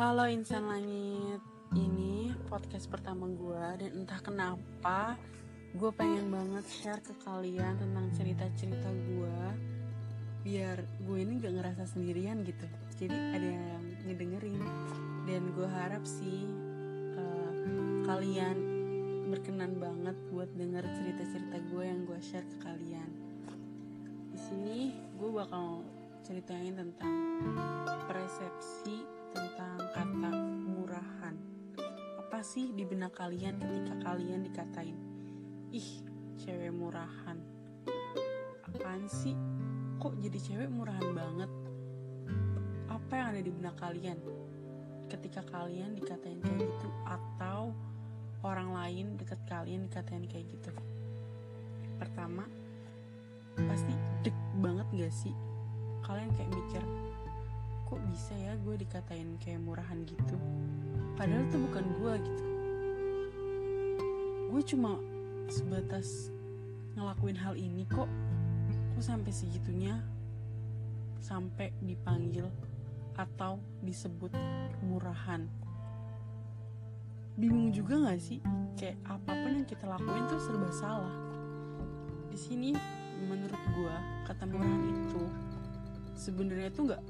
Halo insan langit Ini podcast pertama gue Dan entah kenapa Gue pengen banget share ke kalian Tentang cerita-cerita gue Biar gue ini gak ngerasa sendirian gitu Jadi ada yang ngedengerin Dan gue harap sih uh, Kalian berkenan banget buat denger cerita-cerita gue yang gue share ke kalian. Di sini gue bakal ceritain tentang persepsi tentang kata murahan. Apa sih di benak kalian ketika kalian dikatain, ih cewek murahan? Apaan sih? Kok jadi cewek murahan banget? Apa yang ada di benak kalian ketika kalian dikatain kayak gitu atau orang lain deket kalian dikatain kayak gitu? Pertama, pasti deg banget gak sih? Kalian kayak mikir, kok bisa ya gue dikatain kayak murahan gitu? Padahal itu bukan gue gitu. Gue cuma sebatas ngelakuin hal ini kok. Kok sampai segitunya? Sampai dipanggil atau disebut murahan. Bingung juga gak sih? Kayak apa pun yang kita lakuin tuh serba salah. Di sini menurut gue kata murahan itu sebenarnya tuh nggak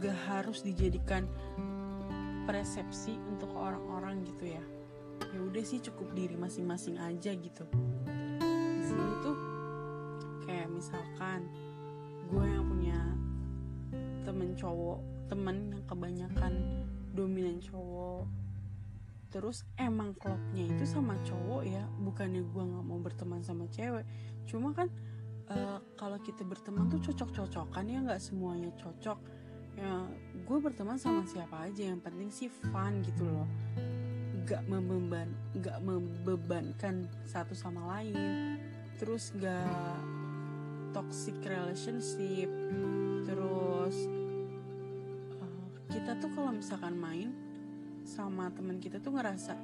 gak harus dijadikan persepsi untuk orang-orang gitu ya. Ya udah sih cukup diri masing-masing aja gitu. Di sini tuh kayak misalkan gue yang punya temen cowok temen yang kebanyakan dominan cowok. Terus emang klubnya itu sama cowok ya bukannya gue nggak mau berteman sama cewek. Cuma kan uh, kalau kita berteman tuh cocok-cocokan ya nggak semuanya cocok ya gue berteman sama siapa aja yang penting sih fun gitu loh. Gak membeban gak membebankan satu sama lain. Terus gak toxic relationship. Terus uh, kita tuh kalau misalkan main sama teman kita tuh ngerasa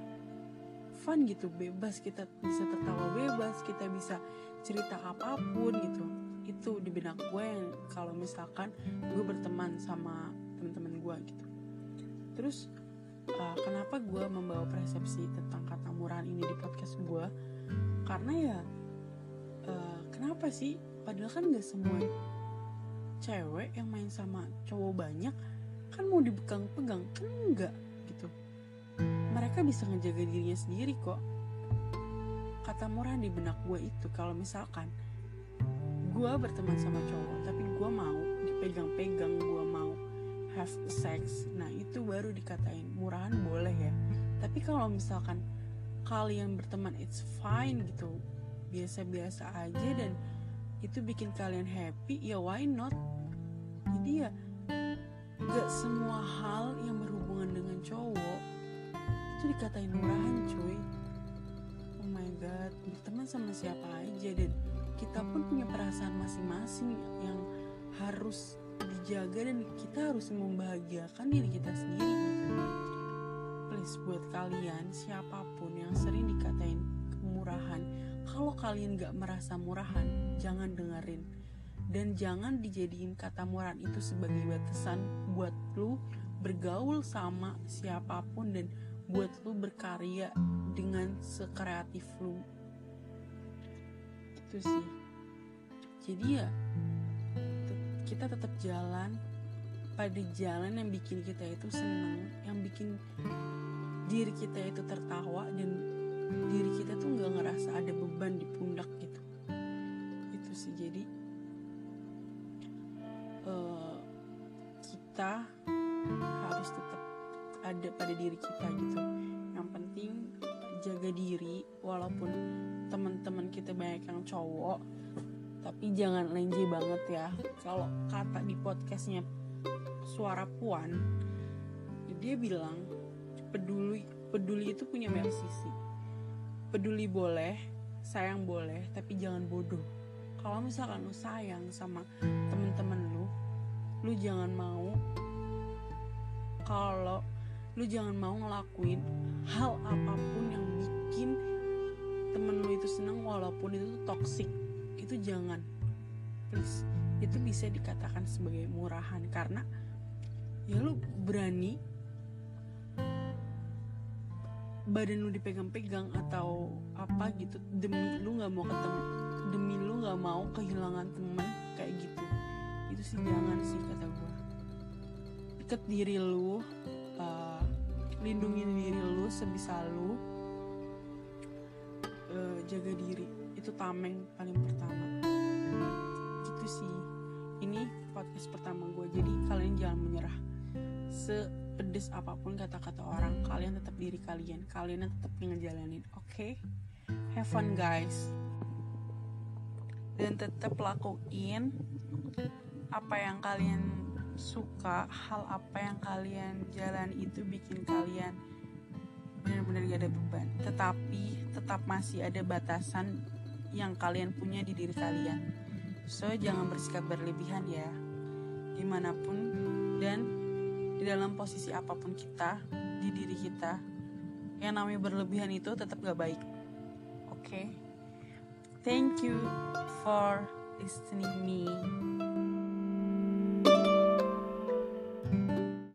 fun gitu bebas. Kita bisa tertawa bebas kita bisa cerita apa pun gitu itu di benak gue yang kalau misalkan gue berteman sama teman-teman gue gitu. Terus uh, kenapa gue membawa persepsi tentang kata murahan ini di podcast gue? Karena ya uh, kenapa sih? Padahal kan gak semua cewek yang main sama cowok banyak kan mau dipegang-pegang kan enggak gitu. Mereka bisa ngejaga dirinya sendiri kok. Kata murahan di benak gue itu kalau misalkan gue berteman sama cowok tapi gue mau dipegang-pegang gue mau have sex. Nah itu baru dikatain. Murahan boleh ya. Tapi kalau misalkan kalian berteman it's fine gitu. Biasa-biasa aja dan itu bikin kalian happy ya why not? Jadi ya gak semua hal yang berhubungan dengan cowok itu dikatain murahan cuy. Oh my god berteman sama siapa aja dan kita pun punya perasaan masing-masing yang harus dijaga dan kita harus membahagiakan diri kita sendiri. Please buat kalian siapa pun yang sering dikatain kemurahan kalau kalian gak merasa murahan jangan dengerin. Dan jangan dijadiin kata murahan itu sebagai batasan buat lu bergaul sama siapa pun dan buat lu berkarya dengan sekreatif lu itu sih. Jadi ya kita tetap jalan. Pada jalan yang bikin kita itu senang yang bikin diri kita itu tertawa dan diri kita tuh nggak ngerasa ada beban di pundak gitu. Itu sih. Jadi uh, kita harus tetap ada pada diri kita gitu. Yang penting jaga diri walaupun teman-teman kita banyak yang cowok tapi jangan lenje banget ya. Kalau kata di podcastnya suara puan dia bilang peduli peduli itu punya banyak sisi. Peduli boleh sayang boleh tapi jangan bodoh. Kalau misalkan lu sayang sama temen-temen lu lu jangan mau kalau lu jangan mau ngelakuin hal apa pun yang bikin temen lu itu seneng walaupun itu toxic. Itu jangan. Please. Itu bisa dikatakan sebagai murahan karena ya lu berani badan lu dipegang-pegang atau apa gitu demi lu nggak mau ketemu demi lu nggak mau kehilangan temen kayak gitu. Itu sih jangan sih kata gue ikat diri lu uh, lindungin diri lu sebisa lu jaga diri. Itu tameng paling pertama. Gitu sih. Ini podcast pertama gue jadi kalian jangan menyerah. Sepedes apa pun kata-kata orang kalian tetap diri kalian. Kalian tetap ngejalanin oke? Okay? have fun guys. Dan tetap lakuin apa yang kalian suka hal apa yang kalian jalan itu bikin kalian benar-benar gak ada beban. Tetapi tetap masih ada batasan yang kalian punya di diri kalian. So jangan bersikap berlebihan ya. Di mana pun dan di dalam posisi apa pun kita di diri kita yang namanya berlebihan itu tetap gak baik. Oke? Okay? thank you for listening me